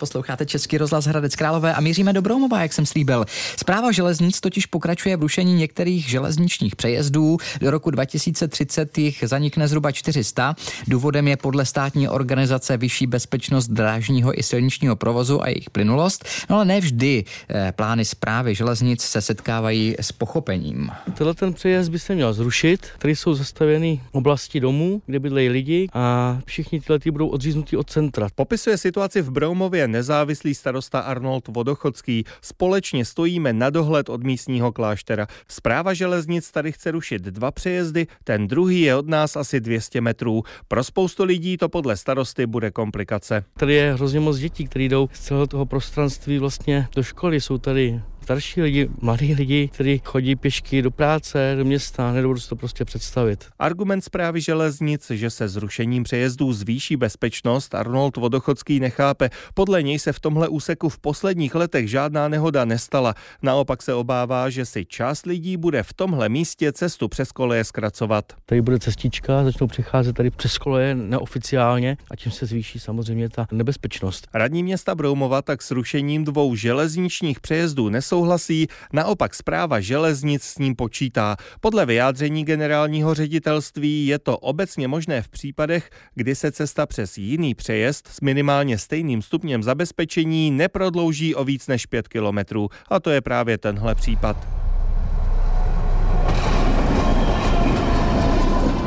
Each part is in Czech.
Posloucháte Český rozhlas Hradec Králové a míříme do Broumova, jak jsem slíbil. Zpráva železnic totiž pokračuje v rušení některých železničních přejezdů. Do roku 2030 jich zanikne zhruba 400. Důvodem je podle státní organizace vyšší bezpečnost drážního i silničního provozu a jejich plynulost. No ale ne vždy eh, plány zprávy železnic se setkávají s pochopením. Tenhle ten přejezd by se měl zrušit. Tady jsou zastaveny oblasti domů, kde bydlejí lidi a všichni tyhle budou odříznutí od centra. Popisuje situaci v Broumově nezávislý starosta Arnold Vodochodský. Společně stojíme na dohled od místního kláštera. Zpráva železnic tady chce rušit dva přejezdy, ten druhý je od nás asi 200 metrů. Pro spoustu lidí to podle starosty bude komplikace. Tady je hrozně moc dětí, které jdou z celého toho prostranství vlastně do školy. Jsou tady starší lidi, mladí lidi, kteří chodí pěšky do práce, do města, nedovedu si to prostě představit. Argument zprávy železnic, že se zrušením přejezdů zvýší bezpečnost, Arnold Vodochodský nechápe. Podle něj se v tomhle úseku v posledních letech žádná nehoda nestala. Naopak se obává, že si část lidí bude v tomhle místě cestu přes koleje zkracovat. Tady bude cestička, začnou přicházet tady přes koleje neoficiálně a tím se zvýší samozřejmě ta nebezpečnost. Radní města Broumova tak s rušením dvou železničních přejezdů nesou nesouhlasí, naopak zpráva železnic s ním počítá. Podle vyjádření generálního ředitelství je to obecně možné v případech, kdy se cesta přes jiný přejezd s minimálně stejným stupněm zabezpečení neprodlouží o víc než 5 kilometrů. A to je právě tenhle případ.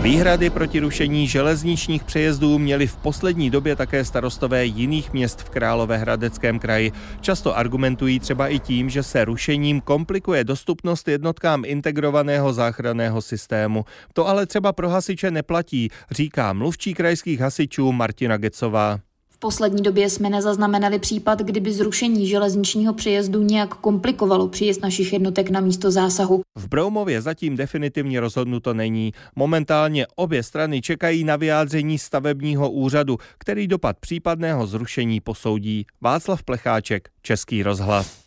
Výhrady proti rušení železničních přejezdů měli v poslední době také starostové jiných měst v Královéhradeckém kraji. Často argumentují třeba i tím, že se rušením komplikuje dostupnost jednotkám integrovaného záchranného systému. To ale třeba pro hasiče neplatí, říká mluvčí krajských hasičů Martina Gecová poslední době jsme nezaznamenali případ, kdyby zrušení železničního přejezdu nějak komplikovalo příjezd našich jednotek na místo zásahu. V Broumově zatím definitivně rozhodnuto není. Momentálně obě strany čekají na vyjádření stavebního úřadu, který dopad případného zrušení posoudí. Václav Plecháček, Český rozhlas.